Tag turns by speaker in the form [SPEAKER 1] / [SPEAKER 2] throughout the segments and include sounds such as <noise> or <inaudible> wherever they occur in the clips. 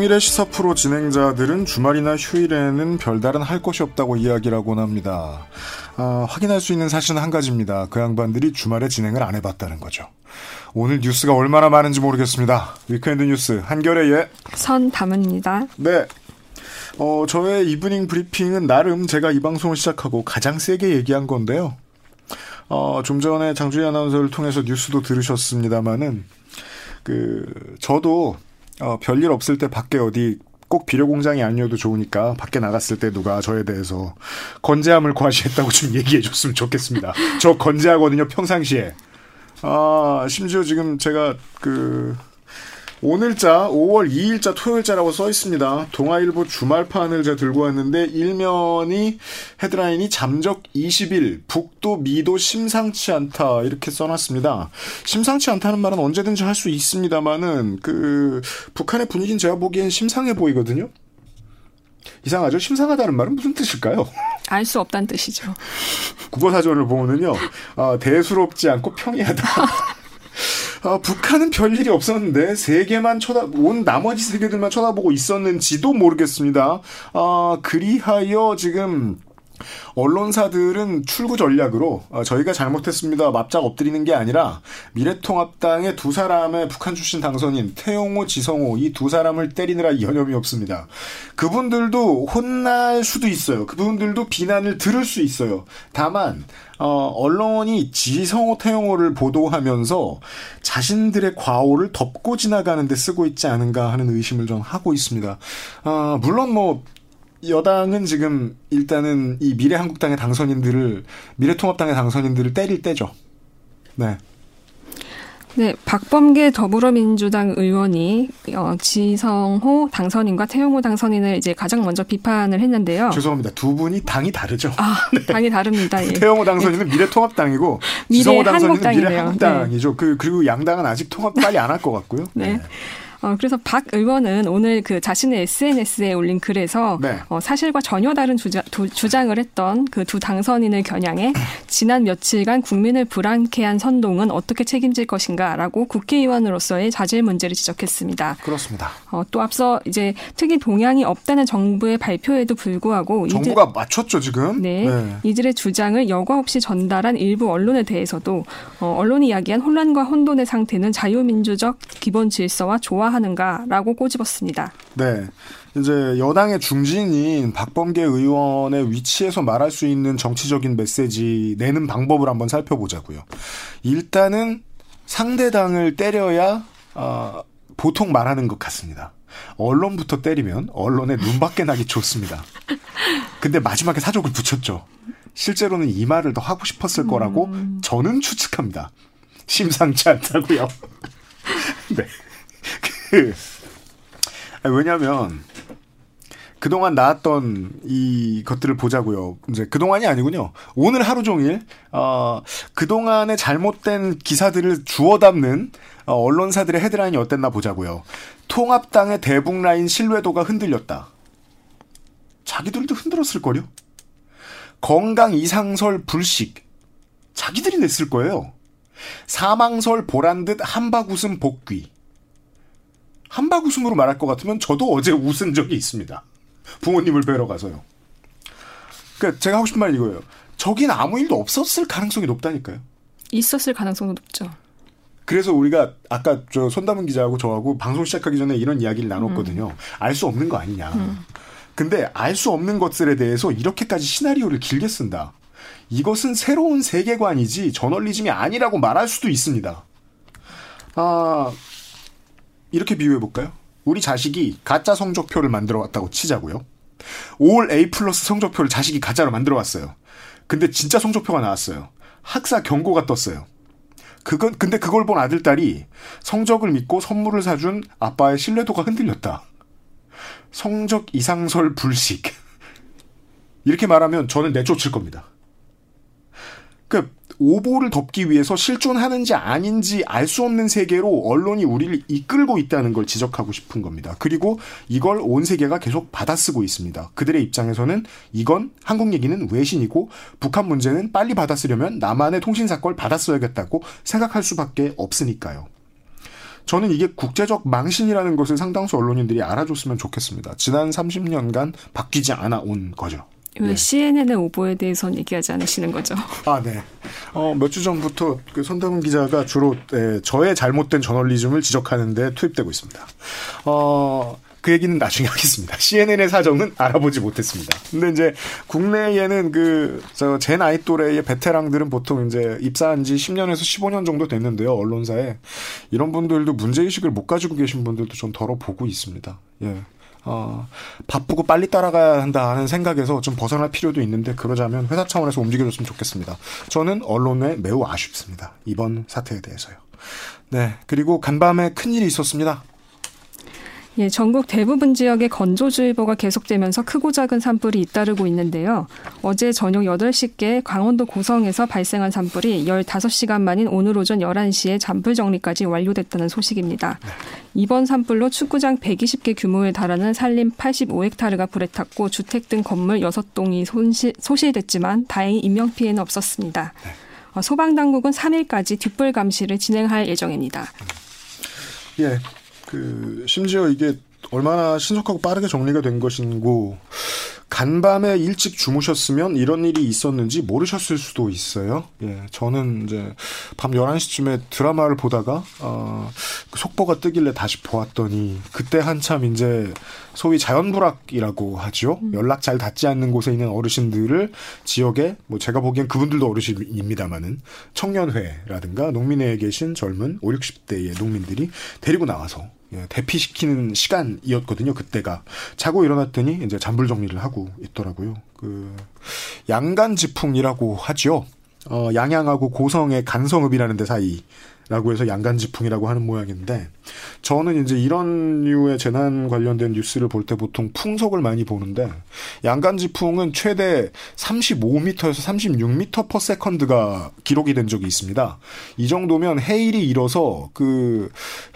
[SPEAKER 1] 평일에 시사 프로 진행자들은 주말이나 휴일에는 별다른 할 것이 없다고 이야기라곤 합니다. 아, 확인할 수 있는 사실은 한 가지입니다. 그 양반들이 주말에 진행을 안 해봤다는 거죠. 오늘 뉴스가 얼마나 많은지 모르겠습니다. weekend 뉴스 한결의 예.
[SPEAKER 2] 선 담입니다.
[SPEAKER 1] 네. 어, 저의 evening 브리핑은 나름 제가 이 방송을 시작하고 가장 세게 얘기한 건데요. 어, 좀 전에 장주희 아나운서를 통해서 뉴스도 들으셨습니다마는 그 저도 어, 별일 없을 때 밖에 어디 꼭 비료 공장이 아니어도 좋으니까 밖에 나갔을 때 누가 저에 대해서 건재함을 과시했다고 좀 얘기해 줬으면 좋겠습니다. 저 건재하거든요, 평상시에. 아, 심지어 지금 제가 그 오늘자 5월 2일자 토요일자라고 써 있습니다. 동아일보 주말판을 제가 들고 왔는데 일면이 헤드라인이 잠적 20일 북도 미도 심상치 않다 이렇게 써놨습니다. 심상치 않다는 말은 언제든지 할 수 있습니다만은 그 북한의 분위기는 제가 보기엔 심상해 보이거든요. 이상하죠? 심상하다는 말은 무슨 뜻일까요? <laughs>
[SPEAKER 2] 알 수 없다는 뜻이죠.
[SPEAKER 1] 국어사전을 보면은요, 어, 대수롭지 않고 평이하다. <laughs> 아, 북한은 별일이 없었는데 세계만 쳐다 온 나머지 세계들만 쳐다보고 있었는지도 모르겠습니다. 아, 그리하여 지금 언론사들은 출구 전략으로 어, 저희가 잘못했습니다. 맙작 엎드리는 게 아니라 미래통합당의 두 사람의 북한 출신 당선인 태용호, 지성호 이 두 사람을 때리느라 여념이 없습니다. 그분들도 혼날 수도 있어요. 그분들도 비난을 들을 수 있어요. 다만 어, 언론이 지성호, 태용호를 보도하면서 자신들의 과오를 덮고 지나가는 데 쓰고 있지 않은가 하는 의심을 좀 하고 있습니다. 아, 물론 뭐 여당은 지금 일단은 이 미래한국당의 당선인들을 미래통합당의 당선인들을 때릴 때죠. 네.
[SPEAKER 2] 네, 박범계 더불어민주당 의원이 어, 지성호 당선인과 태용호 당선인을 이제 가장 먼저 비판을 했는데요.
[SPEAKER 1] 죄송합니다. 두 분이 당이 다르죠.
[SPEAKER 2] 아, <laughs> 네. 당이 다릅니다. 예.
[SPEAKER 1] 태용호 당선인은 네. 미래통합당이고 지성호 당선인은 미래한국당이죠. 네. 그 그리고 양당은 아직 통합 빨리 안 할 것 같고요.
[SPEAKER 2] 네. 네. 어, 그래서 박 의원은 오늘 그 자신의 SNS에 올린 글에서 네. 어, 사실과 전혀 다른 두, 주장을 했던 그 두 당선인을 겨냥해 지난 며칠간 국민을 불안케 한 선동은 어떻게 책임질 것인가라고 국회의원으로서의 자질 문제를 지적했습니다.
[SPEAKER 1] 그렇습니다.
[SPEAKER 2] 어, 또 앞서 이제 특이 동향이 없다는 정부의 발표에도 불구하고
[SPEAKER 1] 정부가 이들, 맞췄죠 지금.
[SPEAKER 2] 네, 네, 이들의 주장을 여과 없이 전달한 일부 언론에 대해서도 어, 언론이 이야기한 혼란과 혼돈의 상태는 자유민주적 기본 질서와 조화 하는가라고 꼬집었습니다.
[SPEAKER 1] 네. 이제 여당의 중진인 박범계 의원의 위치에서 말할 수 있는 정치적인 메시지 내는 방법을 한번 살펴보자고요. 일단은 상대당을 때려야 어, 보통 말하는 것 같습니다. 언론부터 때리면 언론에 눈밖에 나기 좋습니다. 근데 마지막에 사족을 붙였죠. 실제로는 이 말을 더 하고 싶었을 거라고 음. 저는 추측합니다. 심상치 않다고요. <laughs> 네. <laughs> 그 왜냐하면 그동안 나왔던 이 것들을 보자고요. 이제 그동안이 아니군요. 오늘 하루 종일 어 그동안의 잘못된 기사들을 주워 담는 어, 언론사들의 헤드라인이 어땠나 보자고요. 통합당의 대북 라인 신뢰도가 흔들렸다. 자기들도 흔들었을 거요. 건강 이상설 불식. 자기들이 냈을 거예요. 사망설 보란 듯 한박 웃음 복귀. 한박 웃음으로 말할 것 같으면 저도 어제 웃은 적이 있습니다. 부모님을 뵈러 가서요. 그러니까 제가 하고 싶은 말이 이거예요. 저긴 아무 일도 없었을 가능성이 높다니까요.
[SPEAKER 2] 있었을 가능성은 높죠.
[SPEAKER 1] 그래서 우리가 아까 저 손담은 기자하고 저하고 방송 시작하기 전에 이런 이야기를 나눴거든요. 음. 알수 없는 거 아니냐. 음. 근데 알 수 없는 것들에 대해서 이렇게까지 시나리오를 길게 쓴다. 이것은 새로운 세계관이지 저널리즘이 아니라고 말할 수도 있습니다. 아, 이렇게 비유해 볼까요? 우리 자식이 가짜 성적표를 만들어 왔다고 치자고요. 올 A 플러스 성적표를 자식이 가짜로 만들어 왔어요. 근데 진짜 성적표가 나왔어요. 학사 경고가 떴어요. 그건 근데 그걸 본 아들 딸이 성적을 믿고 선물을 사준 아빠의 신뢰도가 흔들렸다. 성적 이상설 불식. <laughs> 이렇게 말하면 저는 내쫓을 겁니다. 그 오보를 덮기 위해서 실존하는지 아닌지 알 수 없는 세계로 언론이 우리를 이끌고 있다는 걸 지적하고 싶은 겁니다. 그리고 이걸 온 세계가 계속 받아쓰고 있습니다. 그들의 입장에서는 이건 한국 얘기는 외신이고 북한 문제는 빨리 받아쓰려면 남한의 통신사 걸 받아써야겠다고 생각할 수밖에 없으니까요. 저는 이게 국제적 망신이라는 것을 상당수 언론인들이 알아줬으면 좋겠습니다. 지난 30년간 바뀌지 않아 온 거죠.
[SPEAKER 2] 왜 네. CNN의 오보에 대해서는 얘기하지 않으시는 거죠?
[SPEAKER 1] 아, 네. 어, 몇 주 전부터 그 손담은 기자가 주로 네, 저의 잘못된 저널리즘을 지적하는데 투입되고 있습니다. 어, 그 얘기는 나중에 <laughs> 하겠습니다. CNN의 사정은 알아보지 못했습니다. 근데 이제 국내에는 그, 저, 제 나이 또래의 베테랑들은 보통 이제 입사한 지 10년에서 15년 정도 됐는데요. 언론사에. 이런 분들도 문제의식을 못 가지고 계신 분들도 좀 덜어 보고 있습니다. 예. 어, 바쁘고 빨리 따라가야 한다 하는 생각에서 좀 벗어날 필요도 있는데 그러자면 회사 차원에서 움직여줬으면 좋겠습니다. 저는 언론에 매우 아쉽습니다. 이번 사태에 대해서요. 네. 그리고 간밤에 큰 일이 있었습니다.
[SPEAKER 2] 예, 전국 대부분 지역에 건조주의보가 계속되면서 크고 작은 산불이 잇따르고 있는데요. 어제 저녁 8시께 강원도 고성에서 발생한 산불이 15시간 만인 오늘 오전 11시에 잔불 정리까지 완료됐다는 소식입니다. 이번 산불로 축구장 120개 규모에 달하는 산림 85헥타르가 불에 탔고 주택 등 건물 6동이 손실, 소실됐지만 다행히 인명피해는 없었습니다. 어, 소방당국은 3일까지 뒷불 감시를 진행할 예정입니다.
[SPEAKER 1] 예, 그 심지어 이게 얼마나 신속하고 빠르게 정리가 된 것인고 간밤에 일찍 주무셨으면 이런 일이 있었는지 모르셨을 수도 있어요. 예, 저는 이제 밤 11시쯤에 드라마를 보다가, 어, 그 속보가 뜨길래 다시 보았더니, 그때 한참 이제 소위 자연불락이라고 하죠. 음. 연락 잘 닿지 않는 곳에 있는 어르신들을 지역에, 뭐 제가 보기엔 그분들도 어르신입니다만은, 청년회라든가 농민회에 계신 젊은 5, 60대의 농민들이 데리고 나와서 예, 대피시키는 시간이었거든요. 그때가 자고 일어났더니 이제 잔불 정리를 하고 있더라고요. 그 양간지풍이라고 하죠. 어, 양양하고 고성의 간성읍이라는 데 사이 라고 해서 양간지풍이라고 하는 모양인데 저는 이제 이런 류의 재난 관련된 뉴스를 볼 때 보통 풍속을 많이 보는데 양간지풍은 최대 35m에서 36m per second가 기록이 된 적이 있습니다. 이 정도면 해일이 일어서 그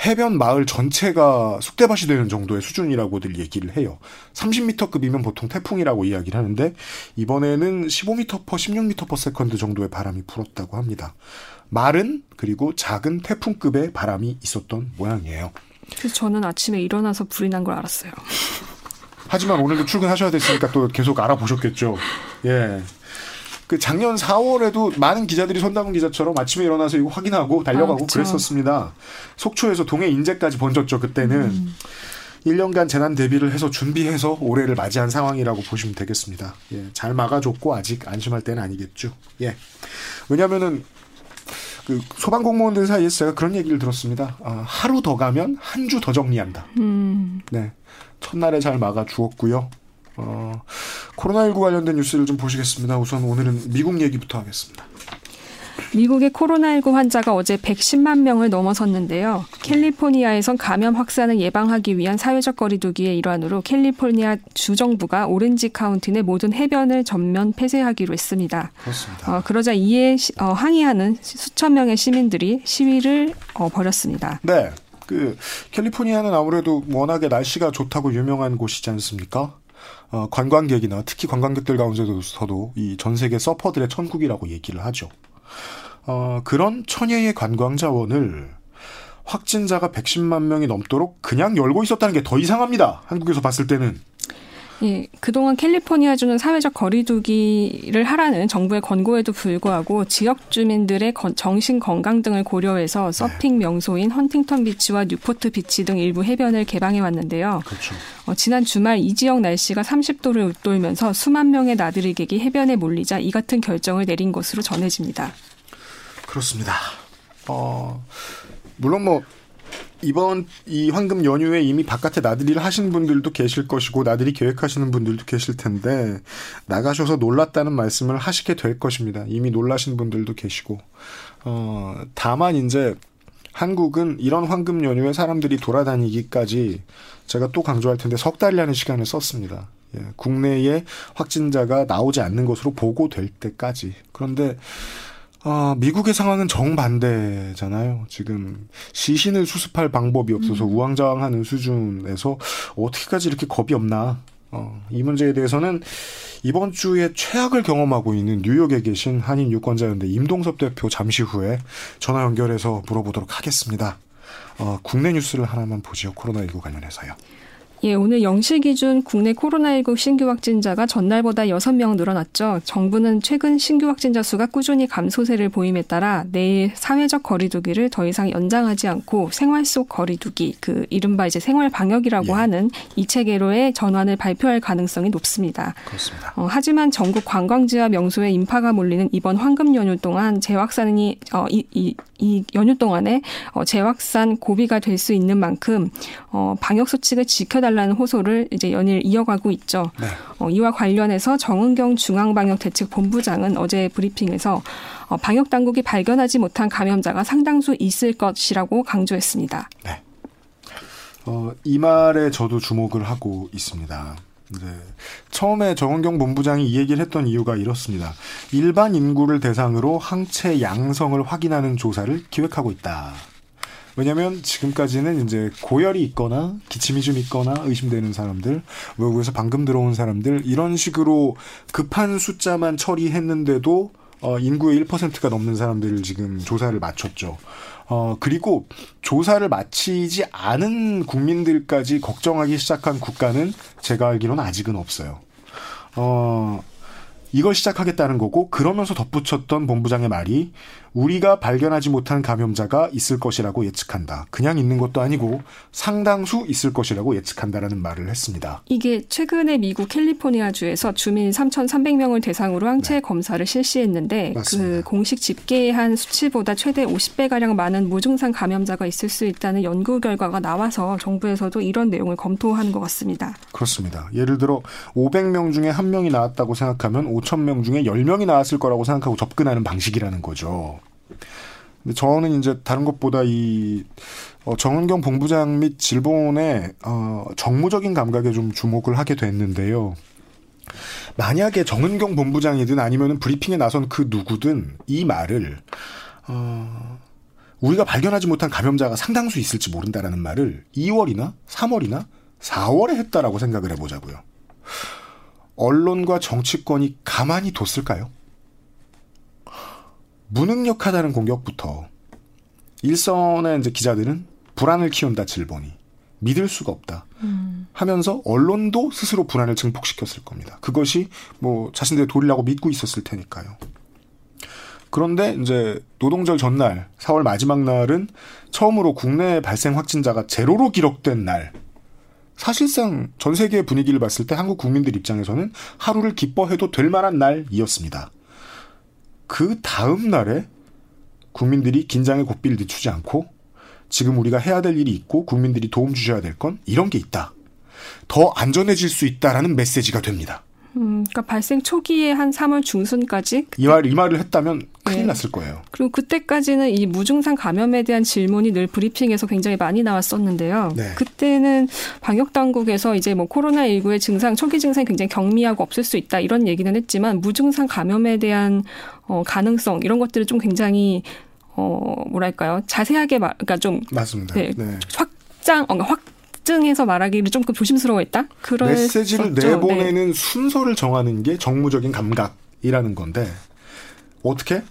[SPEAKER 1] 해변 마을 전체가 쑥대밭이 되는 정도의 수준이라고들 얘기를 해요. 30m급이면 보통 태풍이라고 이야기를 하는데 이번에는 15m per 16m per second 정도의 바람이 불었다고 합니다. 마른 그리고 작은 태풍급의 바람이 있었던 모양이에요.
[SPEAKER 2] 그래서 저는 아침에 일어나서 불이 난 걸 알았어요.
[SPEAKER 1] 하지만 오늘도 출근하셔야 됐으니까 또 계속 알아보셨겠죠. 예. 그 작년 4월에도 많은 기자들이 손담은 기자처럼 아침에 일어나서 이거 확인하고 달려가고 아, 그랬었습니다. 속초에서 동해 인제까지 번졌죠. 그때는 음. 1년간 재난 대비를 해서 준비해서 올해를 맞이한 상황이라고 보시면 되겠습니다. 예, 잘 막아줬고 아직 안심할 때는 아니겠죠. 예. 왜냐면은 그 소방 공무원들 사이에서 제가 그런 얘기를 들었습니다. 아, 하루 더 가면 한 주 더 정리한다. 음. 네. 첫날에 잘 막아 주었고요. 어, 코로나19 관련된 뉴스를 좀 보시겠습니다. 우선 오늘은 미국 얘기부터 하겠습니다.
[SPEAKER 2] 미국의 코로나19 환자가 어제 110만 명을 넘어섰는데요. 캘리포니아에선 감염 확산을 예방하기 위한 사회적 거리두기의 일환으로 캘리포니아 주 정부가 오렌지 카운티 내 모든 해변을 전면 폐쇄하기로 했습니다.
[SPEAKER 1] 그렇습니다.
[SPEAKER 2] 어, 그러자 이에 시, 어, 항의하는 수천 명의 시민들이 시위를 어, 벌였습니다.
[SPEAKER 1] 네. 그 캘리포니아는 아무래도 워낙에 날씨가 좋다고 유명한 곳이지 않습니까? 어, 관광객이나 특히 관광객들 가운데서도 이 전 세계 서퍼들의 천국이라고 얘기를 하죠. 어, 그런 천혜의 관광 자원을 확진자가 110만 명이 넘도록 그냥 열고 있었다는 게 더 이상합니다. 한국에서 봤을 때는.
[SPEAKER 2] 예, 그동안 캘리포니아주는 사회적 거리두기를 하라는 정부의 권고에도 불구하고 지역 주민들의 정신 건강 등을 고려해서 네. 서핑 명소인 헌팅턴 비치와 뉴포트 비치 등 일부 해변을 개방해 왔는데요.
[SPEAKER 1] 그렇죠.
[SPEAKER 2] 어, 지난 주말 이 지역 날씨가 30도를 웃돌면서 수만 명의 나들이객이 해변에 몰리자 이 같은 결정을 내린 것으로 전해집니다.
[SPEAKER 1] 그렇습니다. 어, 물론 뭐 이번 이 황금 연휴에 이미 바깥에 나들이를 하신 분들도 계실 것이고 나들이 계획하시는 분들도 계실 텐데 나가셔서 놀랐다는 말씀을 하시게 될 것입니다. 이미 놀라신 분들도 계시고 어 다만 이제 한국은 이런 황금 연휴에 사람들이 돌아다니기까지 제가 또 강조할 텐데 석 달이라는 시간을 썼습니다. 예, 국내에 확진자가 나오지 않는 것으로 보고될 때까지. 그런데 아, 미국의 상황은 정반대잖아요. 지금 시신을 수습할 방법이 없어서 음. 우왕좌왕하는 수준에서 어떻게까지 이렇게 겁이 없나. 어, 이 문제에 대해서는 이번 주에 최악을 경험하고 있는 뉴욕에 계신 한인 유권자연대 임동섭 대표 잠시 후에 전화 연결해서 물어보도록 하겠습니다. 어, 국내 뉴스를 하나만 보죠. 코로나19 관련해서요.
[SPEAKER 2] 예, 오늘 0시 기준 국내 코로나19 신규 확진자가 전날보다 6명 늘어났죠. 정부는 최근 신규 확진자 수가 꾸준히 감소세를 보임에 따라 내일 사회적 거리두기를 더 이상 연장하지 않고 생활 속 거리두기, 그 이른바 이제 생활 방역이라고 예. 하는 이 체계로의 전환을 발표할 가능성이 높습니다.
[SPEAKER 1] 그렇습니다.
[SPEAKER 2] 어, 하지만 전국 관광지와 명소에 인파가 몰리는 이번 황금 연휴 동안 재확산이 어, 이, 이, 이 연휴 동안에 어, 재확산 고비가 될 수 있는 만큼 어, 방역 수칙을 지켜달라 해달라는 호소를 이제 연일 이어가고 있죠. 네. 어, 이와 관련해서 정은경 중앙방역대책본부장은 어제 브리핑에서 어, 방역 당국이 발견하지 못한 감염자가 상당수 있을 것이라고 강조했습니다.
[SPEAKER 1] 네. 어, 이 말에 저도 주목을 하고 있습니다. 네. 처음에 정은경 본부장이 이 얘기를 했던 이유가 이렇습니다. 일반 인구를 대상으로 항체 양성을 확인하는 조사를 기획하고 있다. 왜냐하면 지금까지는 이제 고열이 있거나 기침이 좀 있거나 의심되는 사람들, 외국에서 방금 들어온 사람들 이런 식으로 급한 숫자만 처리했는데도 어, 인구의 1%가 넘는 사람들을 지금 조사를 마쳤죠. 어, 그리고 조사를 마치지 않은 국민들까지 걱정하기 시작한 국가는 제가 알기로는 아직은 없어요. 어, 이걸 시작하겠다는 거고 그러면서 덧붙였던 본부장의 말이 우리가 발견하지 못한 감염자가 있을 것이라고 예측한다. 그냥 있는 것도 아니고 상당수 있을 것이라고 예측한다라는 말을 했습니다.
[SPEAKER 2] 이게 최근에 미국 캘리포니아주에서 주민 3,300명을 대상으로 항체 네. 검사를 실시했는데 그 맞습니다. 그 공식 집계한 수치보다 최대 50배 가량 많은 무증상 감염자가 있을 수 있다는 연구 결과가 나와서 정부에서도 이런 내용을 검토하는 것 같습니다.
[SPEAKER 1] 그렇습니다. 예를 들어 500명 중에 한 명이 나왔다고 생각하면 5,000명 중에 10명이 나왔을 거라고 생각하고 접근하는 방식이라는 거죠. 근데 저는 이제 다른 것보다 이 어, 정은경 본부장 및 질본의 어, 정무적인 감각에 좀 주목을 하게 됐는데요. 만약에 정은경 본부장이든 아니면 브리핑에 나선 그 누구든 이 말을 어, 우리가 발견하지 못한 감염자가 상당수 있을지 모른다라는 말을 2월이나 3월이나 4월에 했다라고 생각을 해보자고요. 언론과 정치권이 가만히 뒀을까요? 무능력하다는 공격부터 일선의 이제 기자들은 불안을 키운다 질본이 믿을 수가 없다 음. 하면서 언론도 스스로 불안을 증폭시켰을 겁니다. 그것이 뭐 자신들의 도리라고 믿고 있었을 테니까요. 그런데 이제 노동절 전날 4월 마지막 날은 처음으로 국내 발생 확진자가 제로로 기록된 날. 사실상 전 세계의 분위기를 봤을 때 한국 국민들 입장에서는 하루를 기뻐해도 될 만한 날이었습니다. 그 다음 날에 국민들이 긴장의 고삐를 늦추지 않고 지금 우리가 해야 될 일이 있고 국민들이 도움 주셔야 될 건 이런 게 있다. 더 안전해질 수 있다라는 메시지가 됩니다.
[SPEAKER 2] 음, 그러니까 발생 초기에 한 3월 중순까지
[SPEAKER 1] 이말 이 말을 했다면 큰일 네. 났을 거예요.
[SPEAKER 2] 그리고 그때까지는 이 무증상 감염에 대한 질문이 늘 브리핑에서 굉장히 많이 나왔었는데요. 네. 그때는 방역 당국에서 이제 뭐 코로나 19의 증상 초기 증상이 굉장히 경미하고 없을 수 있다 이런 얘기는 했지만 무증상 감염에 대한 어 가능성 이런 것들을 좀 굉장히 어 뭐랄까요 자세하게 말 그러니까 좀
[SPEAKER 1] 맞습니다. 네, 네.
[SPEAKER 2] 확장 어, 그러니까 확 특징에서 말하기를 조금 조심스러워했다.
[SPEAKER 1] 그럴 메시지를 내보내는 네. 순서를 정하는 게 정무적인 감각이라는 건데 어떻게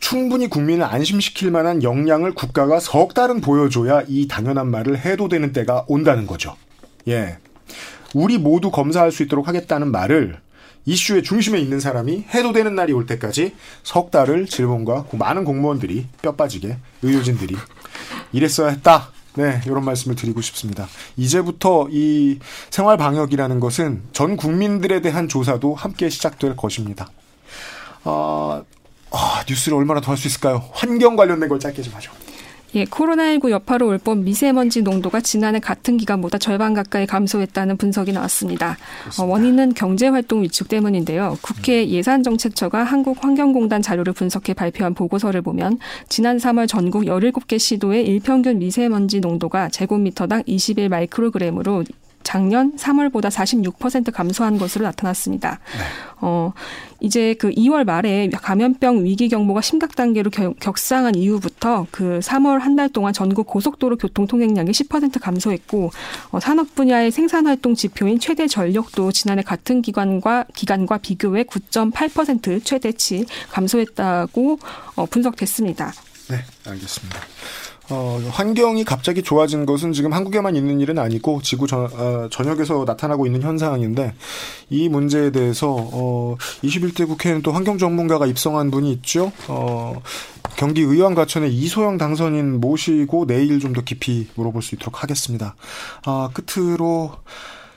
[SPEAKER 1] 충분히 국민을 안심시킬 만한 역량을 국가가 석 달은 보여줘야 이 당연한 말을 해도 되는 때가 온다는 거죠. 예. 우리 모두 검사할 수 있도록 하겠다는 말을 이슈의 중심에 있는 사람이 해도 되는 날이 올 때까지 석 달을 질본과 많은 공무원들이 뼈 빠지게 의료진들이 이랬어야 했다. 네, 이런 말씀을 드리고 싶습니다. 이제부터 이 생활 방역이라는 것은 전 국민들에 대한 조사도 함께 시작될 것입니다. 어, 어, 뉴스를 얼마나 더 할 수 있을까요? 환경 관련된 걸 짧게 좀 하죠.
[SPEAKER 2] 예, 코로나19 여파로 올봄 미세먼지 농도가 지난해 같은 기간보다 절반 가까이 감소했다는 분석이 나왔습니다. 어, 원인은 경제활동 위축 때문인데요. 국회 음. 예산정책처가 한국환경공단 자료를 분석해 발표한 보고서를 보면 지난 3월 전국 17개 시도의 일평균 미세먼지 농도가 제곱미터당 21 마이크로그램으로 작년 3월보다 46% 감소한 것으로 나타났습니다. 네. 어, 이제 그 2월 말에 감염병 위기 경보가 심각 단계로 격, 상한 이후부터 그 3월 한 달 동안 전국 고속도로 교통 통행량이 10% 감소했고 어, 산업 분야의 생산 활동 지표인 최대 전력도 지난해 같은 기간과 기간과 비교해 9.8% 최대치 감소했다고 어, 분석됐습니다.
[SPEAKER 1] 네, 알겠습니다. 어, 환경이 갑자기 좋아진 것은 지금 한국에만 있는 일은 아니고 지구 전, 어, 전역에서 나타나고 있는 현상인데 이 문제에 대해서 어, 21대 국회에는 또 환경 전문가가 입성한 분이 있죠. 어, 경기 의왕과천의 이소영 당선인 모시고 내일 좀 더 깊이 물어볼 수 있도록 하겠습니다. 아, 끝으로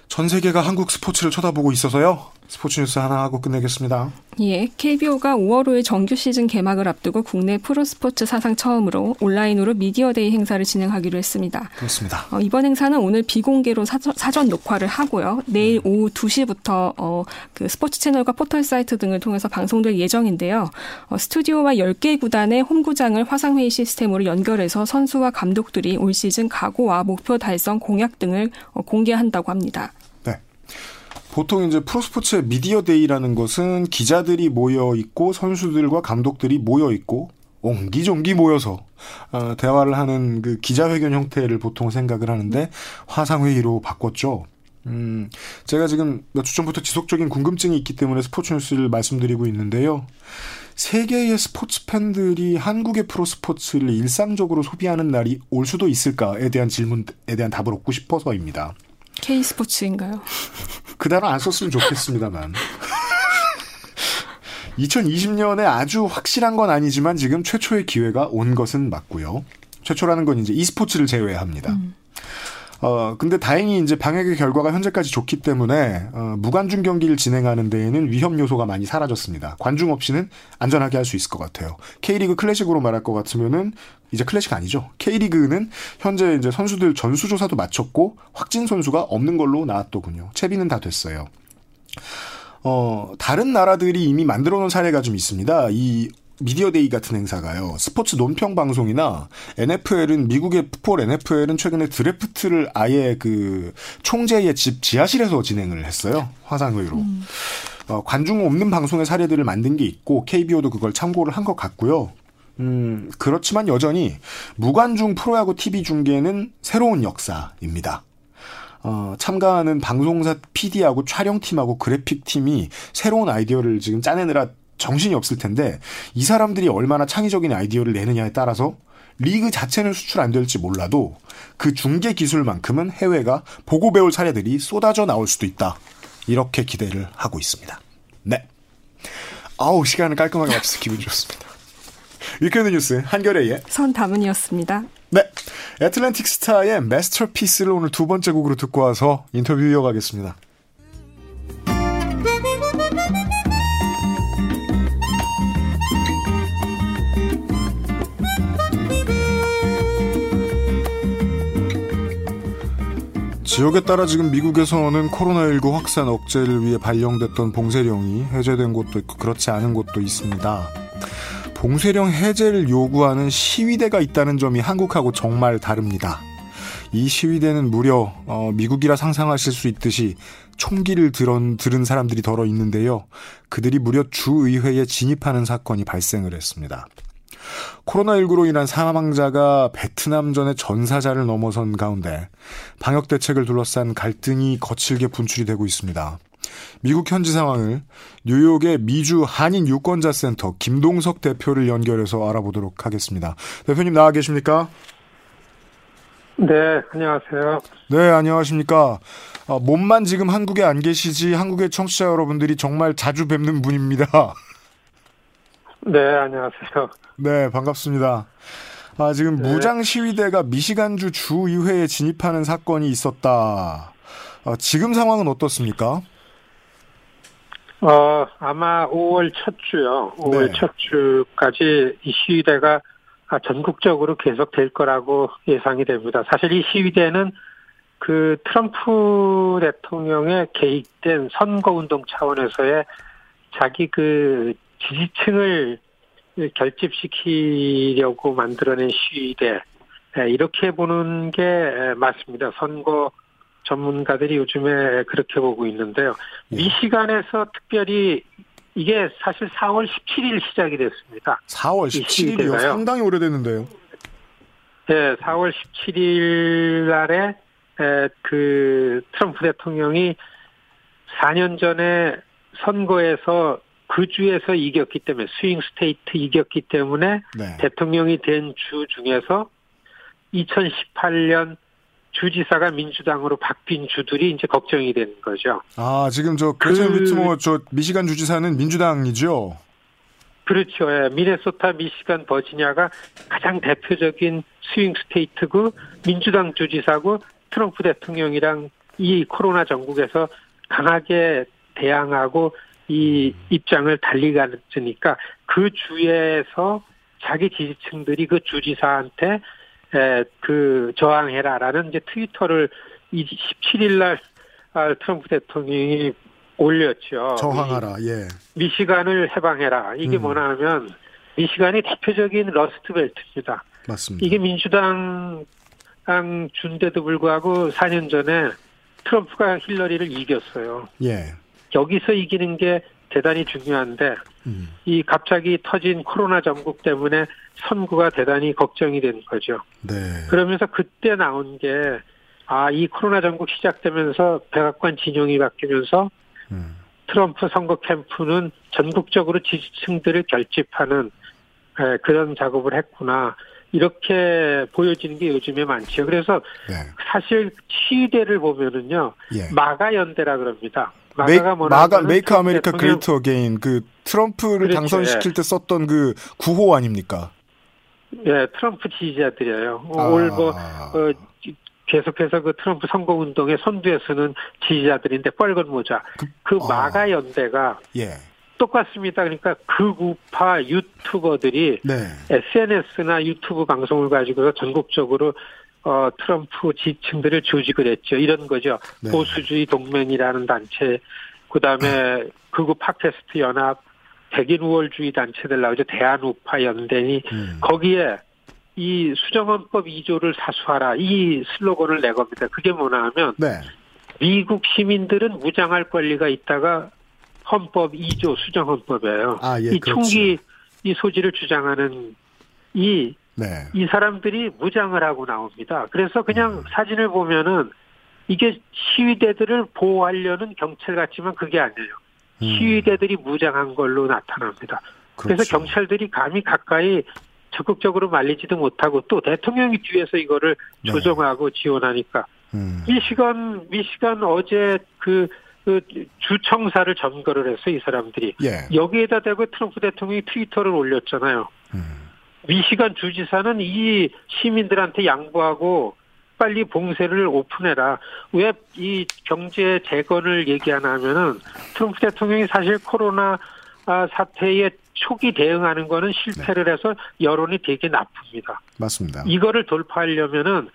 [SPEAKER 1] 전 세계가 한국 스포츠를 쳐다보고 있어서요. 스포츠 뉴스 하나 하고 끝내겠습니다.
[SPEAKER 2] 예, KBO가 5월 5일 정규 시즌 개막을 앞두고 국내 프로 스포츠 사상 처음으로 온라인으로 미디어 데이 행사를 진행하기로 했습니다.
[SPEAKER 1] 그렇습니다.
[SPEAKER 2] 어, 이번 행사는 오늘 비공개로 사전, 사전 녹화를 하고요. 내일 음. 오후 2시부터 어, 그 스포츠 채널과 포털 사이트 등을 통해서 방송될 예정인데요. 어, 스튜디오와 10개 구단의 홈구장을 화상회의 시스템으로 연결해서 선수와 감독들이 올 시즌 각오와 목표 달성 공약 등을 어, 공개한다고 합니다.
[SPEAKER 1] 보통 이제 프로스포츠의 media day라는 것은 기자들이 모여 있고 선수들과 감독들이 모여 있고 옹기종기 모여서 어, 대화를 하는 그 기자회견 형태를 보통 생각을 하는데 화상회의로 바꿨죠. 음, 제가 지금 몇 주 전부터 지속적인 궁금증이 있기 때문에 스포츠 뉴스를 말씀드리고 있는데요. 세계의 스포츠 팬들이 한국의 프로 스포츠를 일상적으로 소비하는 날이 올 수도 있을까에 대한 질문에 대한 답을 얻고 싶어서입니다.
[SPEAKER 2] K 스포츠인가요? <laughs>
[SPEAKER 1] 그 단어 안 썼으면 좋겠습니다만. <laughs> 2020년에 아주 확실한 건 아니지만 지금 최초의 기회가 온 것은 맞고요. 최초라는 건 이제 e스포츠를 제외합니다. 음. 어, 근데 다행히 이제 방역의 결과가 현재까지 좋기 때문에, 어, 무관중 경기를 진행하는 데에는 위험 요소가 많이 사라졌습니다. 관중 없이는 안전하게 할 수 있을 것 같아요. K리그 클래식으로 말할 것 같으면은, 이제 클래식 아니죠. K리그는 현재 이제 선수들 전수조사도 마쳤고, 확진 선수가 없는 걸로 나왔더군요. 채비는 다 됐어요. 어, 다른 나라들이 이미 만들어 놓은 사례가 좀 있습니다. 이 media day 같은 행사가요. 스포츠 논평 방송이나 NFL은 미국의 풋볼 NFL은 최근에 드래프트를 아예 그 총재의 집 지하실에서 진행을 했어요. 화상회의로. 음. 어, 관중 없는 방송의 사례들을 만든 게 있고 KBO도 그걸 참고를 한 것 같고요. 음, 그렇지만 여전히 무관중 프로야구 TV 중계는 새로운 역사입니다. 어, 참가하는 방송사 PD하고 촬영팀하고 그래픽팀이 새로운 아이디어를 지금 짜내느라 정신이 없을 텐데 이 사람들이 얼마나 창의적인 아이디어를 내느냐에 따라서 리그 자체는 수출 안 될지 몰라도 그 중계 기술만큼은 해외가 보고 배울 사례들이 쏟아져 나올 수도 있다. 이렇게 기대를 하고 있습니다. 네. 아우, 시간을 깔끔하게 맞춰서 기분 좋습니다. Weekend News 한겨레
[SPEAKER 2] 선담은이었습니다.
[SPEAKER 1] 네. 애틀랜틱 스타의 Masterpiece를 오늘 두 번째 곡으로 듣고 와서 인터뷰 이어가겠습니다. 지역에 따라 지금 미국에서는 코로나19 확산 억제를 위해 발령됐던 봉쇄령이 해제된 곳도 있고 그렇지 않은 곳도 있습니다. 봉쇄령 해제를 요구하는 시위대가 있다는 점이 한국하고 정말 다릅니다. 이 시위대는 무려 어, 미국이라 상상하실 수 있듯이 총기를 들은, 들은 사람들이 덜어 있는데요. 그들이 무려 주의회에 진입하는 사건이 발생을 했습니다. 코로나19로 인한 사망자가 베트남 전의 전사자를 넘어선 가운데 방역 대책을 둘러싼 갈등이 거칠게 분출이 되고 있습니다. 미국 현지 상황을 뉴욕의 미주 한인 유권자 센터 김동석 대표를 연결해서 알아보도록 하겠습니다. 대표님 나와 계십니까?
[SPEAKER 3] 네, 안녕하세요.
[SPEAKER 1] 네, 안녕하십니까. 아, 몸만 지금 한국에 안 계시지 한국의 청취자 여러분들이 정말 자주 뵙는 분입니다. <laughs>
[SPEAKER 3] 네, 안녕하세요.
[SPEAKER 1] 네, 반갑습니다. 아, 지금 네. 무장 시위대가 미시간주 주의회에 진입하는 사건이 있었다. 아, 지금 상황은 어떻습니까?
[SPEAKER 3] 어, 아마 5월 첫 주요. 5월 네. 첫 주까지 이 시위대가 전국적으로 계속 될 거라고 예상이 됩니다. 사실 이 시위대는 그 트럼프 대통령의 개입된 선거운동 차원에서의 자기 그 지지층을 결집시키려고 만들어낸 시위대 네, 이렇게 보는 게 맞습니다. 선거 전문가들이 요즘에 그렇게 보고 있는데요. 예. 미시간에서 특별히 이게 사실 4월 17일 시작이 됐습니다.
[SPEAKER 1] 4월 17일이요? 상당히 오래됐는데요.
[SPEAKER 3] 네, 4월 17일 날에 그 트럼프 대통령이 4년 전에 선거에서 그 주에서 이겼기 때문에 swing state 이겼기 때문에 네. 대통령이 된 주 중에서 2018년 주지사가 민주당으로 바뀐 주들이 이제 걱정이 되는 거죠.
[SPEAKER 1] 아, 지금 저 그레천 그, 위트머 저 미시간 주지사는 민주당이죠.
[SPEAKER 3] 그렇죠. 예. 미네소타, 미시간, 버지니아가 가장 대표적인 swing state고 민주당 주지사고 트럼프 대통령이랑 이 코로나 전국에서 강하게 대항하고 이 입장을 달리 가니까 그 주에서 자기 지지층들이 그 주지사한테 에, 그 저항해라라는 이제 트위터를 17일 날 아, 트럼프 대통령이 올렸죠.
[SPEAKER 1] 저항하라. 예.
[SPEAKER 3] 미시간을 해방해라. 이게 음. 뭐냐면 미시간이 대표적인 러스트벨트입니다.
[SPEAKER 1] 맞습니다.
[SPEAKER 3] 이게 민주당 준데도 불구하고 4년 전에 트럼프가 힐러리를 이겼어요.
[SPEAKER 1] 예.
[SPEAKER 3] 여기서 이기는 게 대단히 중요한데 음. 이 갑자기 터진 코로나 전국 때문에 선구가 대단히 걱정이 된 거죠.
[SPEAKER 1] 네.
[SPEAKER 3] 그러면서 그때 나온 게 아, 이 코로나 전국 시작되면서 백악관 진영이 바뀌면서 음. 트럼프 선거 캠프는 전국적으로 지지층들을 결집하는 에, 그런 작업을 했구나. 이렇게 보여지는 게 요즘에 많죠. 그래서 네. 사실 시위대를 보면은요, 예. MAGA 연대라 그럽니다.
[SPEAKER 1] 뭐냐 MAGA Make America Great Again 그 트럼프를 그렇죠. 당선시킬 예. 때 썼던 그 구호 아닙니까?
[SPEAKER 3] 예, 트럼프 지지자들이에요. 아. 올뭐 어, 계속해서 그 트럼프 선거 운동의 선두에 서는 지지자들인데 빨간 모자 그, 그 어. MAGA 연대가
[SPEAKER 1] 예.
[SPEAKER 3] 똑같습니다. 그러니까 극우파 유튜버들이 네. SNS나 유튜브 방송을 가지고서 전국적으로 어, 트럼프 지층들을 조직을 했죠. 이런 거죠. 네. 보수주의 동맹이라는 단체, 그 다음에 극우 팟캐스트 연합, 백인 우월주의 단체들 나오죠. 대한우파 연대니 음. 거기에 이 수정헌법 2조를 사수하라 이 슬로건을 내겁니다. 그게 뭐냐 하면
[SPEAKER 1] 네.
[SPEAKER 3] 미국 시민들은 무장할 권리가 있다가 헌법 2조 수정헌법이에요.
[SPEAKER 1] 아, 예,
[SPEAKER 3] 이 총기 이 소지를 주장하는 이,
[SPEAKER 1] 네.
[SPEAKER 3] 이 사람들이 무장을 하고 나옵니다. 그래서 그냥 음. 사진을 보면은 이게 시위대들을 보호하려는 경찰 같지만 그게 아니에요. 음. 시위대들이 무장한 걸로 나타납니다. 그렇죠. 그래서 경찰들이 감히 가까이 적극적으로 말리지도 못하고 또 대통령이 뒤에서 이거를 네. 조정하고 지원하니까 음. 미시간 미시간 어제 그, 그 주청사를 점거를 해서 이 사람들이
[SPEAKER 1] 예.
[SPEAKER 3] 여기에다 대고 트럼프 대통령이 트위터를 올렸잖아요.
[SPEAKER 1] 음.
[SPEAKER 3] 미시간 주지사는 이 시민들한테 양보하고 빨리 봉쇄를 오픈해라. 왜 이 경제 재건을 얘기하나 하면은 트럼프 대통령이 사실 코로나 아, 사태에 초기 대응하는 거는 실패를 네. 해서 여론이 되게 나쁩니다.
[SPEAKER 1] 맞습니다.
[SPEAKER 3] 이거를 돌파하려면은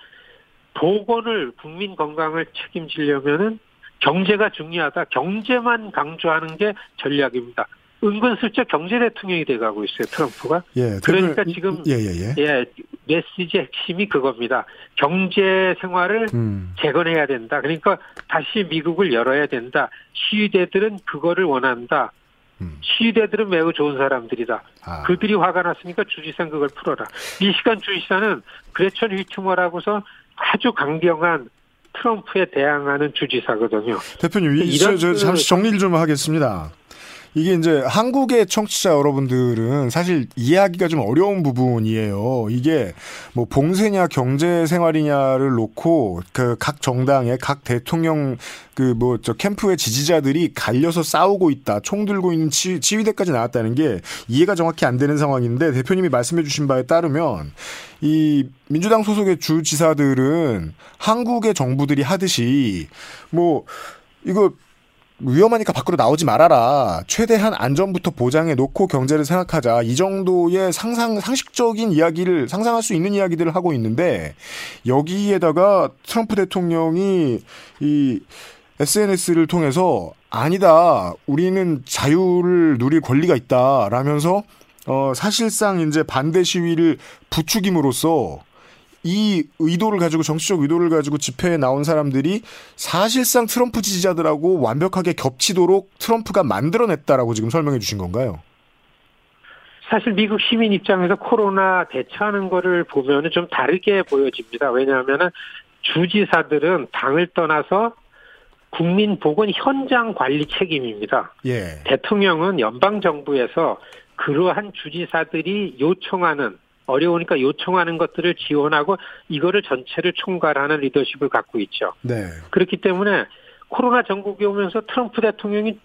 [SPEAKER 3] 보건을 국민 건강을 책임지려면은 경제가 중요하다. 경제만 강조하는 게 전략입니다. 은근슬쩍 경제 대통령이 돼가고 있어요 트럼프가.
[SPEAKER 1] 예,
[SPEAKER 3] 그러니까 지금
[SPEAKER 1] 예, 예,
[SPEAKER 3] 예. 예 메시지 핵심이 그겁니다. 경제 생활을 음. 재건해야 된다. 그러니까 다시 미국을 열어야 된다. 시위대들은 그거를 원한다. 음. 시위대들은 매우 좋은 사람들이다. 아. 그들이 화가 났으니까 주지사는 그걸 풀어라. 미시간 주지사는 그레천 휘트머라고서 아주 강경한 트럼프에 대항하는 주지사거든요.
[SPEAKER 1] 대표님, 이런 저, 저 잠시 정리를 좀 하겠습니다. 이게 이제 한국의 청취자 여러분들은 사실 이해하기가 좀 어려운 부분이에요. 이게 뭐 봉쇄냐 경제 생활이냐를 놓고 그 각 정당의 각 대통령 그 뭐 저 캠프의 지지자들이 갈려서 싸우고 있다. 총 들고 있는 치, 치위대까지 나왔다는 게 이해가 정확히 안 되는 상황인데 대표님이 말씀해 주신 바에 따르면 이 민주당 소속의 주 지사들은 한국의 정부들이 하듯이 뭐 이거 위험하니까 밖으로 나오지 말아라. 최대한 안전부터 보장해 놓고 경제를 생각하자. 이 정도의 상상, 상식적인 이야기를, 상상할 수 있는 이야기들을 하고 있는데, 여기에다가 트럼프 대통령이 이 SNS를 통해서 아니다. 우리는 자유를 누릴 권리가 있다. 라면서, 어, 사실상 이제 반대 시위를 부추김으로써 이 의도를 가지고 정치적 의도를 가지고 집회에 나온 사람들이 사실상 트럼프 지지자들하고 완벽하게 겹치도록 트럼프가 만들어냈다라고 지금 설명해 주신 건가요?
[SPEAKER 3] 사실 미국 시민 입장에서 코로나 대처하는 거를 보면 좀 다르게 보여집니다. 왜냐하면 주지사들은 당을 떠나서 국민 보건 현장 관리 책임입니다.
[SPEAKER 1] 예.
[SPEAKER 3] 대통령은 연방 정부에서 그러한 주지사들이 요청하는 어려우니까 요청하는 것들을 지원하고 이거를 전체를 총괄하는 리더십을 갖고 있죠. 네. 그렇기 때문에 코로나 전국이 오면서 트럼프 대통령이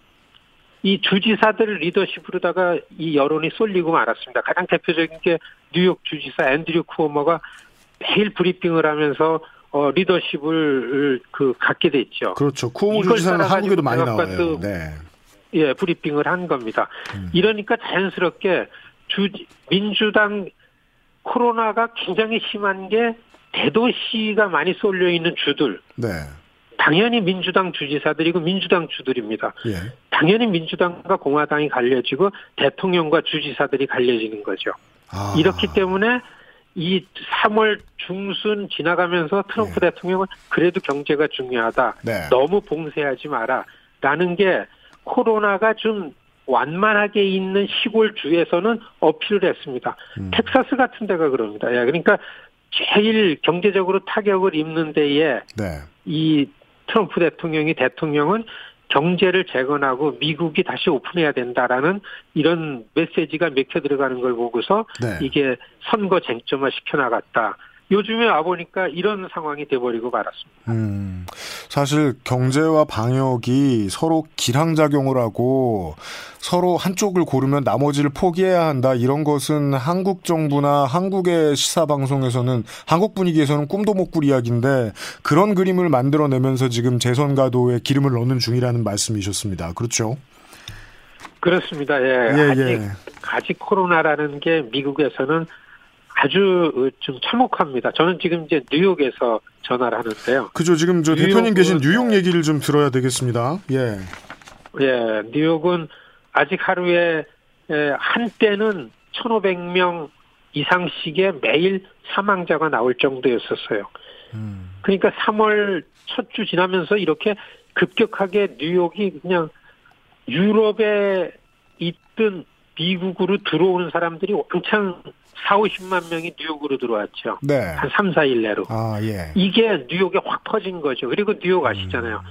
[SPEAKER 3] 이 주지사들 리더십으로다가 이 여론이 쏠리고 말았습니다. 가장 대표적인 게 뉴욕 주지사 앤드류 쿠오머가 매일 브리핑을 하면서 어, 리더십을 그 갖게 됐죠.
[SPEAKER 1] 그렇죠. 쿠오모 주지사는 한국에도 많이 나와요. 네.
[SPEAKER 3] 예, 브리핑을 한 겁니다. 음. 이러니까 자연스럽게 주 민주당 코로나가 굉장히 심한 게 대도시가 많이 쏠려 있는 주들. 네. 당연히 민주당 주지사들이고 민주당 주들입니다. 예. 당연히 민주당과 공화당이 갈려지고 대통령과 주지사들이 갈려지는 거죠. 아. 이렇기 때문에 이 3월 중순 지나가면서 트럼프 네. 대통령은 그래도 경제가 중요하다. 네. 너무 봉쇄하지 마라. 라는 게 코로나가 좀 완만하게 있는 시골 주에서는 어필을 했습니다. 음. 텍사스 같은 데가 그럽니다. 예, 그러니까 제일 경제적으로 타격을 입는 데에 네. 이 트럼프 대통령이 대통령은 경제를 재건하고 미국이 다시 오픈해야 된다라는 이런 메시지가 맥혀 들어가는 걸 보고서 네. 이게 선거 쟁점화 시켜 나갔다. 요즘에 와보니까 이런 상황이 돼버리고 말았습니다. 음,
[SPEAKER 1] 사실 경제와 방역이 서로 기량작용을 하고 서로 한쪽을 고르면 나머지를 포기해야 한다. 이런 것은 한국 정부나 한국의 시사 방송에서는 한국 분위기에서는 꿈도 못 꿀 이야기인데 그런 그림을 만들어내면서 지금 재선 가도에 기름을 넣는 중이라는 말씀이셨습니다. 그렇죠?
[SPEAKER 3] 그렇습니다. 예. 예 아직, 예. 아직 코로나라는 게 미국에서는 아주 좀 참혹합니다. 저는 지금 이제 뉴욕에서 전화를 하는데요.
[SPEAKER 1] 그죠. 지금 저 대표님 계신 뉴욕 얘기를 좀 들어야 되겠습니다. 예.
[SPEAKER 3] 예, 뉴욕은 아직 하루에 한때는 1,500명 이상씩의 매일 사망자가 나올 정도였었어요. 음. 그러니까 3월 첫 주 지나면서 이렇게 급격하게 뉴욕이 그냥 유럽에 있던 미국으로 들어오는 사람들이 왕창 4, 50만 명이 뉴욕으로 들어왔죠. 네. 한 3, 4일 내로. 아, 예. 이게 뉴욕에 확 퍼진 거죠. 그리고 뉴욕 아시잖아요. 음.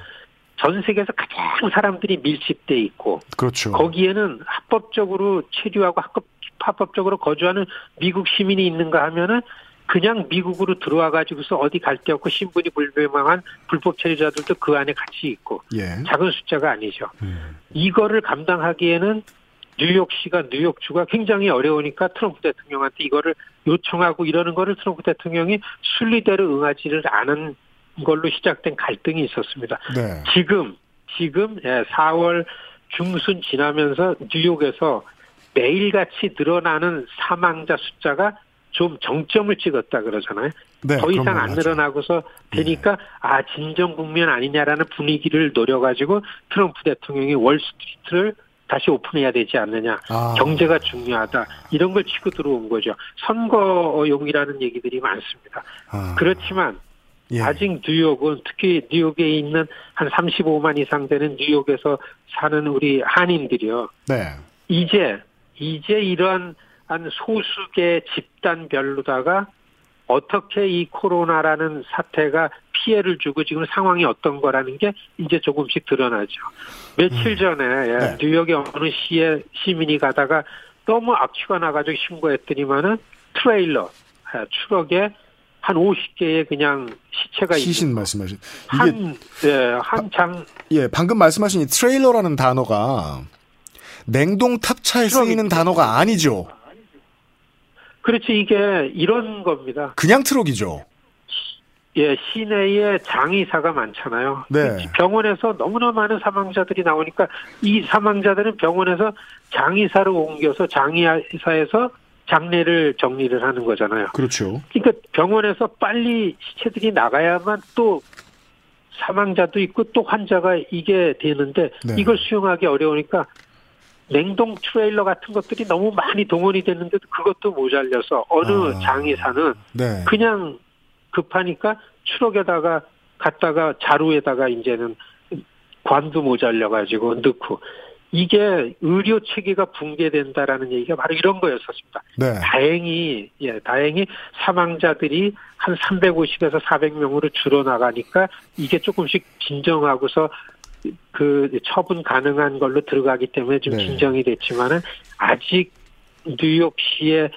[SPEAKER 3] 전 세계에서 가장 사람들이 밀집돼 있고 그렇죠. 거기에는 합법적으로 체류하고 합법, 합법적으로 거주하는 미국 시민이 있는가 하면은 그냥 미국으로 들어와 가지고서 어디 갈 데 없고 신분이 불명한 불법 체류자들도 그 안에 같이 있고 예. 작은 숫자가 아니죠. 음. 이거를 감당하기에는 뉴욕시가 뉴욕주가 굉장히 어려우니까 트럼프 대통령한테 이거를 요청하고 이러는 거를 트럼프 대통령이 순리대로 응하지를 않은 걸로 시작된 갈등이 있었습니다. 네. 지금 지금 4월 예, 중순 지나면서 뉴욕에서 매일같이 늘어나는 사망자 숫자가 좀 정점을 찍었다 그러잖아요. 네, 더 이상 안 늘어나고서 되니까 네. 아 진정 국면 아니냐라는 분위기를 노려가지고 트럼프 대통령이 월스트리트를 다시 오픈해야 되지 않느냐. 아. 경제가 중요하다. 이런 걸 치고 들어온 거죠. 선거용이라는 얘기들이 많습니다. 아. 그렇지만 예. 아직 뉴욕은 특히 뉴욕에 있는 한 35만 이상 되는 뉴욕에서 사는 우리 한인들이요. 네. 이제 이제 이러한 한 소수의 집단별로다가 어떻게 이 코로나라는 사태가 피해를 주고 지금 상황이 어떤 거라는 게 이제 조금씩 드러나죠. 며칠 음. 전에 예, 네. 뉴욕의 어느 시에 시민이 가다가 너무 악취가 나가지고 신고했더니만은 트레일러 예, 추럭에 한 50개의 그냥 시체가
[SPEAKER 1] 시신 말씀하신
[SPEAKER 3] 한, 예, 한 장.
[SPEAKER 1] 예, 방금 말씀하신 이 트레일러라는 단어가 냉동 탑차에 쓰이는 단어가 아니죠.
[SPEAKER 3] 그렇지 이게 이런 겁니다.
[SPEAKER 1] 그냥 트럭이죠.
[SPEAKER 3] 예, 시내에 장의사가 많잖아요. 네. 병원에서 너무나 많은 사망자들이 나오니까 이 사망자들은 병원에서 장의사로 옮겨서 장의사에서 장례를 정리를 하는 거잖아요.
[SPEAKER 1] 그렇죠.
[SPEAKER 3] 그러니까 병원에서 빨리 시체들이 나가야만 또 사망자도 있고 또 환자가 이게 되는데 네. 이걸 수용하기 어려우니까 냉동 트레일러 같은 것들이 너무 많이 동원이 됐는데도 그것도 모자려서 어느 아. 장의사는 네. 그냥 급하니까 추럭에다가 갖다가 자루에다가 이제는 관도 모자려 가지고 넣고 이게 의료 체계가 붕괴된다라는 얘기가 바로 이런 거였었습니다. 네. 다행히 예, 다행히 사망자들이 한 350에서 400명으로 줄어나가니까 이게 조금씩 진정하고서 그 처분 가능한 걸로 들어가기 때문에 좀 네. 진정이 됐지만은 아직 뉴욕시의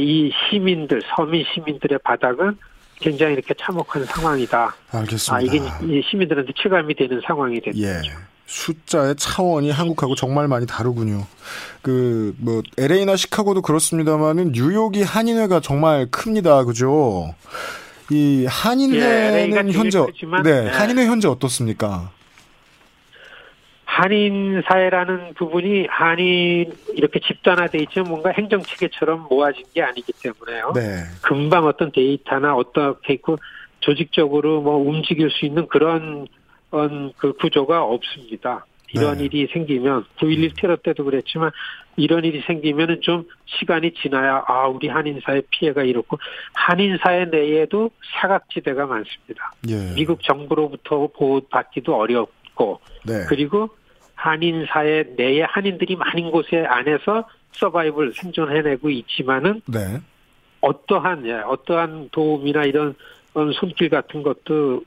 [SPEAKER 3] 이 시민들, 서민 시민들의 바닥은 굉장히 이렇게 참혹한 상황이다.
[SPEAKER 1] 알겠습니다. 아,
[SPEAKER 3] 이게 시민들한테 체감이 되는 상황이 됐죠. 예.
[SPEAKER 1] 숫자의 차원이 한국하고 정말 많이 다르군요. 그, 뭐, LA나 시카고도 그렇습니다만은 뉴욕이 한인회가 정말 큽니다. 그죠? 이 한인회는 예, 현재, 네, 네, 한인회 현재 어떻습니까?
[SPEAKER 3] 한인 사회라는 부분이 한인 이렇게 집단화돼 있지 뭔가 행정 체계처럼 모아진 게 아니기 때문에요. 네. 금방 어떤 데이터나 어떻게 있고 조직적으로 뭐 움직일 수 있는 그런 그 구조가 없습니다. 이런 네. 일이 생기면 9.11 테러 때도 그랬지만 이런 일이 생기면은 좀 시간이 지나야 아 우리 한인 사회 피해가 이렇고 한인 사회 내에도 사각지대가 많습니다. 예. 미국 정부로부터 보호받기도 어렵고 네. 그리고 한인 사회 내에 한인들이 많은 곳에 안에서 서바이벌 생존해내고 있지만은 네. 어떠한 예, 어떠한 도움이나 이런 손길 같은 것도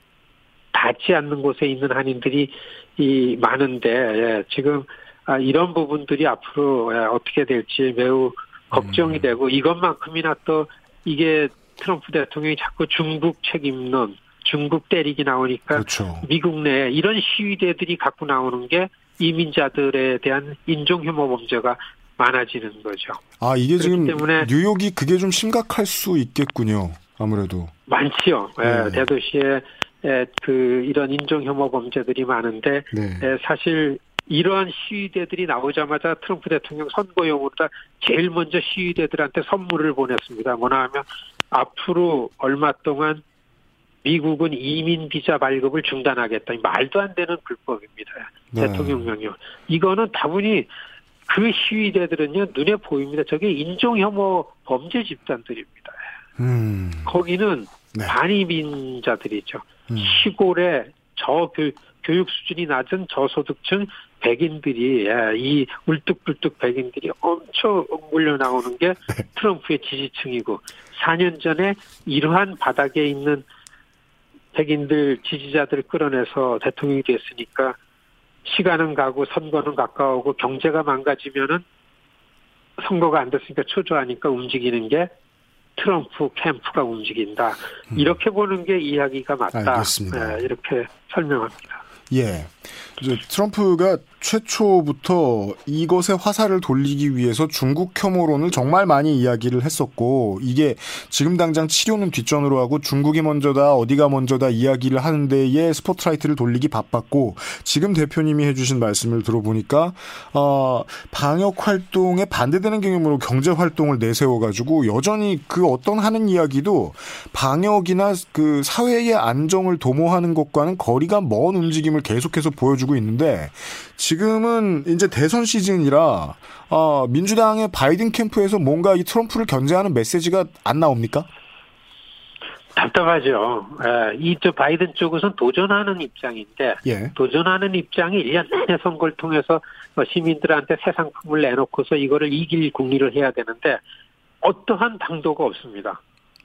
[SPEAKER 3] 닿지 않는 곳에 있는 한인들이 이 많은데 예, 지금 아, 이런 부분들이 앞으로 예, 어떻게 될지 매우 걱정이 음. 되고 이것만큼이나 또 이게 트럼프 대통령이 자꾸 중국 책임론, 중국 때리기 나오니까 그렇죠. 미국 내 이런 시위대들이 갖고 나오는 게 이민자들에 대한 인종 혐오 범죄가 많아지는 거죠.
[SPEAKER 1] 아 이게 지금 때문에 뉴욕이 그게 좀 심각할 수 있겠군요. 아무래도
[SPEAKER 3] 많지요. 네. 네. 대도시에 그 이런 인종 혐오 범죄들이 많은데 네. 사실 이러한 시위대들이 나오자마자 트럼프 대통령 선거용으로 다 제일 먼저 시위대들한테 선물을 보냈습니다. 뭐나 하면 앞으로 얼마 동안 미국은 이민 비자 발급을 중단하겠다. 말도 안 되는 불법입니다. 네. 대통령 명령. 이거는 다분히 그 시위대들은요 눈에 보입니다. 저게 인종 혐오 범죄 집단들입니다. 음. 거기는 네. 반이민자들이죠. 음. 시골에 저 교 교육 수준이 낮은 저소득층 백인들이 예, 이 울뚝불뚝 백인들이 엄청 몰려 나오는 게 네. 트럼프의 지지층이고 4년 전에 이러한 바닥에 있는 백인들 지지자들을 끌어내서 대통령이 됐으니까 시간은 가고 선거는 가까우고 경제가 망가지면은 선거가 안 됐으니까 초조하니까 움직이는 게 트럼프 캠프가 움직인다. 음. 이렇게 보는 게 이야기가 맞다. 알겠습니다. 네, 이렇게 설명합니다.
[SPEAKER 1] 예. 이제 트럼프가 최초부터 이것에 화살을 돌리기 위해서 중국 혐오론을 정말 많이 이야기를 했었고 이게 지금 당장 치료는 뒷전으로 하고 중국이 먼저다 어디가 먼저다 이야기를 하는 데에 스포트라이트를 돌리기 바빴고 지금 대표님이 해주신 말씀을 들어보니까 어, 방역 활동에 반대되는 개념으로 경제 활동을 내세워 가지고 여전히 그 어떤 하는 이야기도 방역이나 그 사회의 안정을 도모하는 것과는 거리가 먼 움직임을 계속해서 보여주고 있는데 지금은 이제 대선 시즌이라 어, 민주당의 바이든 캠프에서 뭔가 이 트럼프를 견제하는 메시지가 안 나옵니까?
[SPEAKER 3] 답답하죠. 예, 이저 바이든 쪽에서는 도전하는 입장인데 예. 도전하는 입장이 1년 내내 선거를 통해서 뭐 시민들한테 새 상품을 내놓고서 이거를 이길 국리를 해야 되는데 어떠한 당도가 없습니다.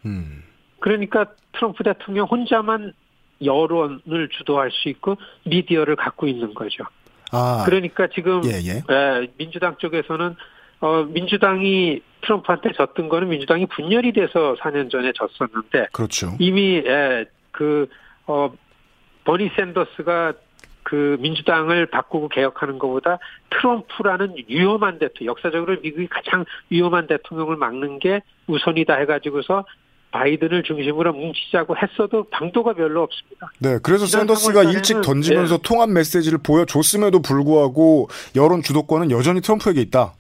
[SPEAKER 3] 음. 그러니까 트럼프 대통령 혼자만 여론을 주도할 수 있고 미디어를 갖고 있는 거죠. 아. 그러니까 지금 예, 예. 예, 민주당 쪽에서는 어, 민주당이 트럼프한테 졌던 거는 민주당이 분열이 돼서 4년 전에 졌었는데
[SPEAKER 1] 그렇죠.
[SPEAKER 3] 이미 예, 그 어, 버니 샌더스가 그 민주당을 바꾸고 개혁하는 것보다 트럼프라는 위험한 대통령, 역사적으로 미국이 가장 위험한 대통령을 막는 게 우선이다 해가지고서 바이든을 중심으로 뭉치자고 했어도 방도가 별로 없습니다.
[SPEAKER 1] 네, 그래서 샌더스가 일찍 던지면서 네. 통합 메시지를 보여줬음에도 불구하고 여론 주도권은 여전히 트럼프에게 있다.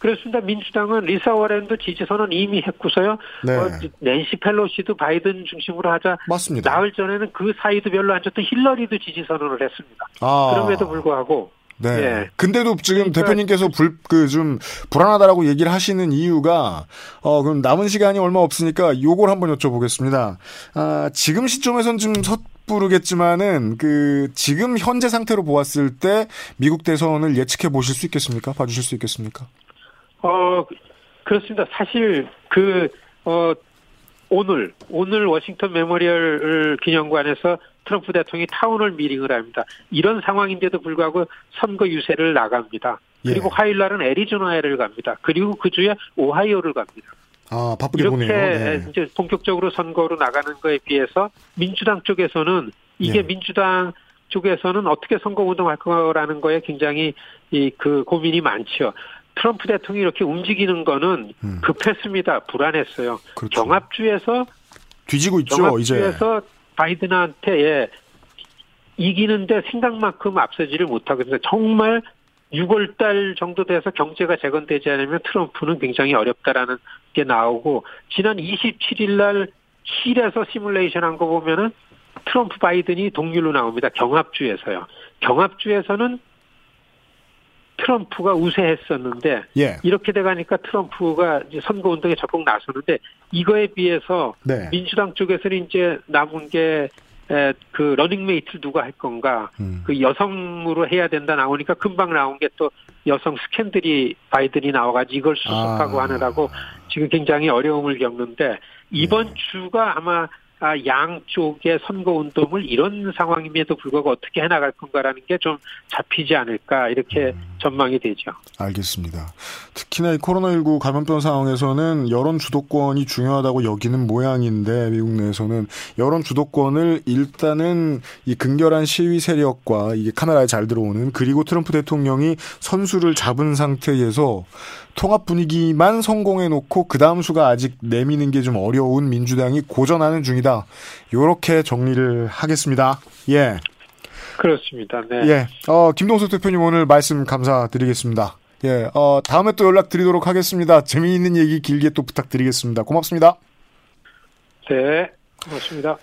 [SPEAKER 3] 그렇습니다. 민주당은 리사 워렌도 지지 선언 이미 했고서요. 네. 어, 낸시 펠로시도 바이든 중심으로 하자.
[SPEAKER 1] 맞습니다.
[SPEAKER 3] 나흘 전에는 그 사이도 별로 안 좋던 힐러리도 지지 선언을 했습니다. 아. 그럼에도 불구하고
[SPEAKER 1] 네. 예. 근데도 지금 그러니까 대표님께서 불, 그, 좀, 불안하다라고 얘기를 하시는 이유가, 어, 그럼 남은 시간이 얼마 없으니까 요걸 한번 여쭤보겠습니다. 아, 지금 시점에선 좀 섣부르겠지만은, 그, 지금 현재 상태로 보았을 때, 미국 대선을 예측해 보실 수 있겠습니까? 봐주실 수 있겠습니까?
[SPEAKER 3] 어, 그렇습니다. 사실, 그, 어, 오늘, 오늘 워싱턴 Memorial 기념관에서 트럼프 대통령이 town hall meeting을 합니다. 이런 상황인데도 불구하고 선거 유세를 나갑니다. 그리고 예. 화요일 날은 애리조나를 갑니다. 그리고 그 주에 오하이오를 갑니다.
[SPEAKER 1] 아, 바쁘게
[SPEAKER 3] 이렇게.
[SPEAKER 1] 네.
[SPEAKER 3] 이제 본격적으로 선거로 나가는 거에 비해서 민주당 쪽에서는 이게 예. 민주당 쪽에서는 어떻게 선거 운동할 거라는 거에 굉장히 이 그 고민이 많죠. 트럼프 대통령이 이렇게 움직이는 거는 음. 급했습니다. 불안했어요. 그렇죠. 경합주에서
[SPEAKER 1] 뒤지고 있죠.
[SPEAKER 3] 경합주에서 이제. 바이든한테 예, 이기는데 생각만큼 앞서지를 못하고 있습니다. 정말 6월 달 정도 돼서 경제가 재건되지 않으면 트럼프는 굉장히 어렵다라는 게 나오고 지난 27일 날 힐에서 시뮬레이션 한 거 보면은 트럼프 바이든이 동률로 나옵니다. 경합주에서요. 경합주에서는 트럼프가 우세했었는데 예. 이렇게 돼가니까 트럼프가 이제 선거 운동에 적극 나서는데 이거에 비해서 네. 민주당 쪽에서는 이제 남은 게 그 러닝메이트를 누가 할 건가 음. 그 여성으로 해야 된다 나오니까 금방 나온 게 또 여성 스캔들이 바이든이 나와가지고 이걸 수습하고 아. 하느라고 지금 굉장히 어려움을 겪는데 이번 네. 주가 아마 아, 양쪽의 선거 운동을 이런 상황임에도 불구하고 어떻게 해나갈 건가라는 게 좀 잡히지 않을까 이렇게 음. 전망이 되죠.
[SPEAKER 1] 알겠습니다. 특히나 이 코로나19 감염병 상황에서는 여론 주도권이 중요하다고 여기는 모양인데 미국 내에서는 여론 주도권을 일단은 이 근결한 시위 세력과 이게 카메라에 잘 들어오는 그리고 트럼프 대통령이 선수를 잡은 상태에서 통합 분위기만 성공해 놓고 그 다음 수가 아직 내미는 게 좀 어려운 민주당이 고전하는 중이다. 요렇게 정리를 하겠습니다. 예.
[SPEAKER 3] 그렇습니다. 네.
[SPEAKER 1] 예. 어, 김동석 대표님 오늘 말씀 감사드리겠습니다. 예. 어, 다음에 또 연락드리도록 하겠습니다. 재미있는 얘기 길게 또 부탁드리겠습니다. 고맙습니다.
[SPEAKER 3] 네. 고맙습니다.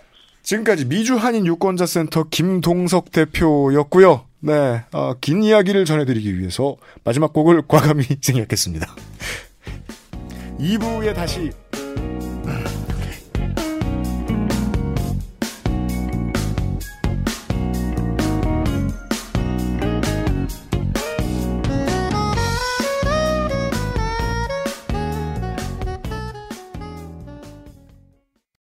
[SPEAKER 1] 지금까지 미주 한인 유권자 센터 김동석 대표였고요. 네, 어, 긴 이야기를 전해드리기 위해서 마지막 곡을 과감히 <laughs> 생략했습니다. 2부에 <laughs> 다시